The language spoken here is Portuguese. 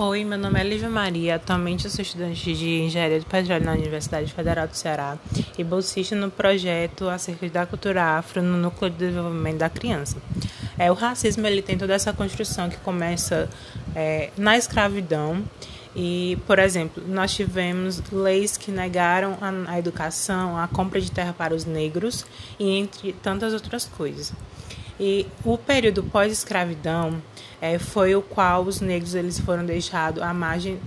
Oi, meu nome é Lívia Maria. Atualmente sou estudante de Engenharia de Petróleo na Universidade Federal do Ceará e bolsista no projeto acerca da cultura afro no Núcleo de Desenvolvimento da Criança. É, o racismo ele tem toda essa construção que começa é, na escravidão e, por exemplo, nós tivemos leis que negaram a, a educação, a compra de terra para os negros e entre tantas outras coisas. E o período pós-escravidão é, foi o qual os negros eles foram deixados à margem